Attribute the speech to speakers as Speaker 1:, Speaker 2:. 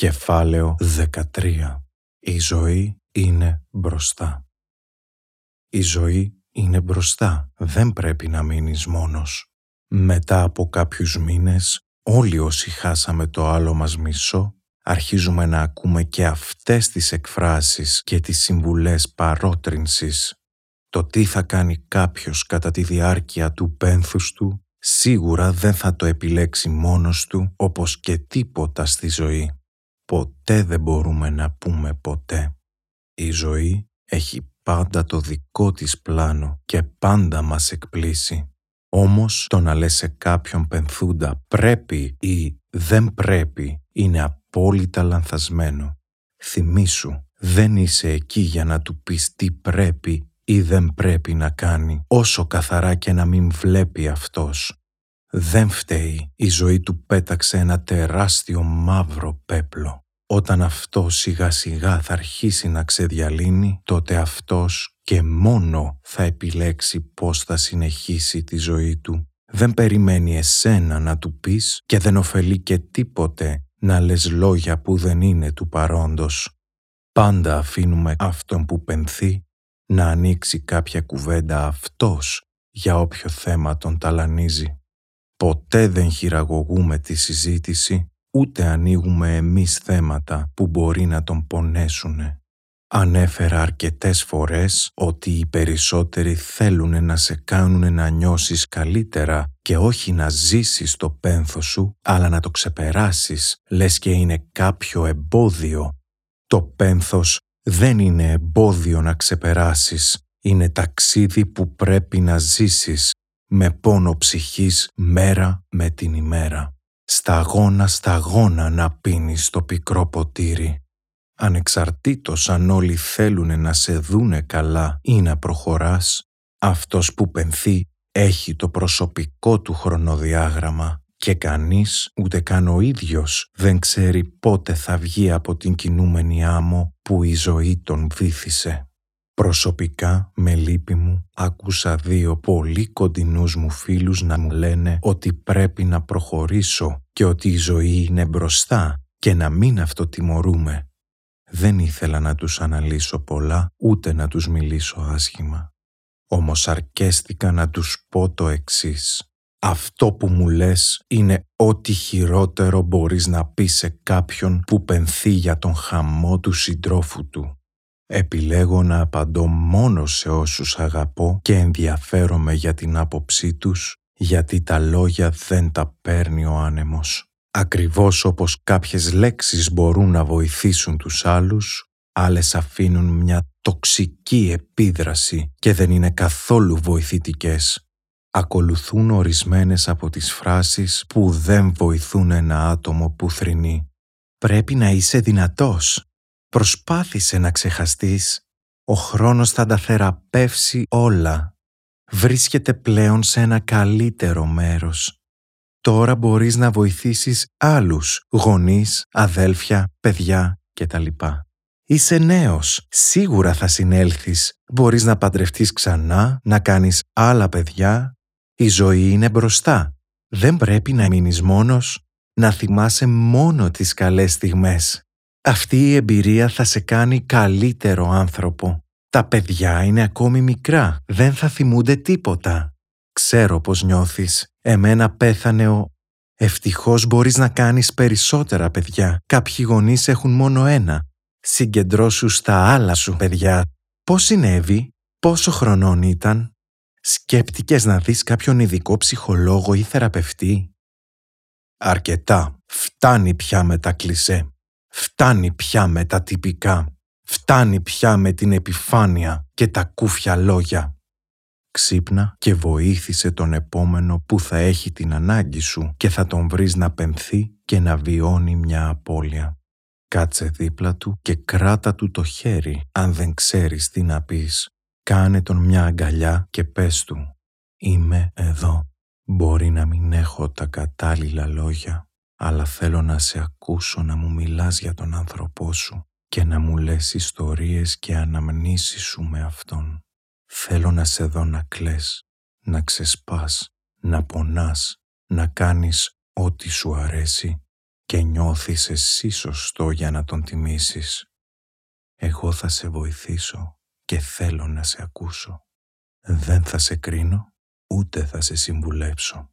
Speaker 1: Κεφάλαιο 13. Η ζωή είναι μπροστά. Η ζωή είναι μπροστά. Δεν πρέπει να μείνεις μόνος. Μετά από κάποιους μήνες, όλοι όσοι χάσαμε το άλλο μας μισό, αρχίζουμε να ακούμε και αυτές τις εκφράσεις και τις συμβουλές παρότρινσης. Το τι θα κάνει κάποιος κατά τη διάρκεια του πένθους του, σίγουρα δεν θα το επιλέξει μόνος του όπως και τίποτα στη ζωή ποτέ δεν μπορούμε να πούμε ποτέ. Η ζωή έχει πάντα το δικό της πλάνο και πάντα μας εκπλήσει. Όμως το να λες σε κάποιον πενθούντα πρέπει ή δεν πρέπει είναι απόλυτα λανθασμένο. Θυμήσου, δεν είσαι εκεί για να του πεις τι πρέπει ή δεν πρέπει να κάνει, όσο καθαρά και να μην βλέπει αυτός. Δεν φταίει, η ζωή του πέταξε ένα τεράστιο μαύρο πέπλο. Όταν αυτό σιγά σιγά θα αρχίσει να ξεδιαλύνει, τότε αυτός και μόνο θα επιλέξει πώς θα συνεχίσει τη ζωή του. Δεν περιμένει εσένα να του πεις και δεν ωφελεί και τίποτε να λες λόγια που δεν είναι του παρόντος. Πάντα αφήνουμε αυτόν που πενθεί να ανοίξει κάποια κουβέντα αυτός για όποιο θέμα τον ταλανίζει. Ποτέ δεν χειραγωγούμε τη συζήτηση, ούτε ανοίγουμε εμείς θέματα που μπορεί να τον πονέσουνε. Ανέφερα αρκετές φορές ότι οι περισσότεροι θέλουν να σε κάνουν να νιώσεις καλύτερα και όχι να ζήσεις το πένθος σου, αλλά να το ξεπεράσεις, λες και είναι κάποιο εμπόδιο. Το πένθος δεν είναι εμπόδιο να ξεπεράσεις, είναι ταξίδι που πρέπει να ζήσεις με πόνο ψυχής μέρα με την ημέρα. Σταγόνα σταγόνα να πίνεις το πικρό ποτήρι. Ανεξαρτήτως αν όλοι θέλουν να σε δούνε καλά ή να προχωράς, αυτός που πενθεί έχει το προσωπικό του χρονοδιάγραμμα και κανείς ούτε καν ο ίδιος δεν ξέρει πότε θα βγει από την κινούμενη άμμο που η ζωή τον βήθησε. Προσωπικά, με λύπη μου, άκουσα δύο πολύ κοντινούς μου φίλους να μου λένε ότι πρέπει να προχωρήσω και ότι η ζωή είναι μπροστά και να μην αυτοτιμωρούμε. Δεν ήθελα να τους αναλύσω πολλά, ούτε να τους μιλήσω άσχημα. Όμως αρκέστηκα να τους πω το εξής. Αυτό που μου λες είναι ό,τι χειρότερο μπορείς να πεις σε κάποιον που πενθεί για τον χαμό του συντρόφου του. Επιλέγω να απαντώ μόνο σε όσους αγαπώ και ενδιαφέρομαι για την άποψή τους, γιατί τα λόγια δεν τα παίρνει ο άνεμος. Ακριβώς όπως κάποιες λέξεις μπορούν να βοηθήσουν τους άλλους, άλλες αφήνουν μια τοξική επίδραση και δεν είναι καθόλου βοηθητικές. Ακολουθούν ορισμένες από τις φράσεις που δεν βοηθούν ένα άτομο που θρηνεί. «Πρέπει να είσαι δυνατός», Προσπάθησε να ξεχαστείς. Ο χρόνος θα τα θεραπεύσει όλα. Βρίσκεται πλέον σε ένα καλύτερο μέρος. Τώρα μπορείς να βοηθήσεις άλλους, γονείς, αδέλφια, παιδιά κτλ. Είσαι νέος, σίγουρα θα συνέλθεις. Μπορείς να παντρευτείς ξανά, να κάνεις άλλα παιδιά. Η ζωή είναι μπροστά. Δεν πρέπει να μείνεις μόνος, να θυμάσαι μόνο τις καλές στιγμές. Αυτή η εμπειρία θα σε κάνει καλύτερο άνθρωπο. Τα παιδιά είναι ακόμη μικρά, δεν θα θυμούνται τίποτα. Ξέρω πως νιώθεις. Εμένα πέθανε ο... Ευτυχώς μπορείς να κάνεις περισσότερα παιδιά. Κάποιοι γονείς έχουν μόνο ένα. Συγκεντρώσου στα άλλα σου παιδιά. Πώς συνέβη, πόσο χρονών ήταν; Σκέπτηκες να δεις κάποιον ειδικό ψυχολόγο ή θεραπευτή; Αρκετά. Φτάνει πια με τα κλισέ. Φτάνει πια με τα τυπικά. Φτάνει πια με την επιφάνεια και τα κούφια λόγια. Ξύπνα και βοήθησε τον επόμενο που θα έχει την ανάγκη σου και θα τον βρεις να πενθεί και να βιώνει μια απώλεια. Κάτσε δίπλα του και κράτα του το χέρι αν δεν ξέρεις τι να πεις. Κάνε τον μια αγκαλιά και πες του «Είμαι εδώ». Μπορεί να μην έχω τα κατάλληλα λόγια, αλλά θέλω να σε ακούσω να μου μιλάς για τον άνθρωπό σου και να μου λες ιστορίες και αναμνήσεις σου με αυτόν. Θέλω να σε δω να κλαις, να ξεσπάς, να πονάς, να κάνεις ό,τι σου αρέσει και νιώθεις εσύ σωστό για να τον τιμήσεις. Εγώ θα σε βοηθήσω και θέλω να σε ακούσω. Δεν θα σε κρίνω, ούτε θα σε συμβουλέψω.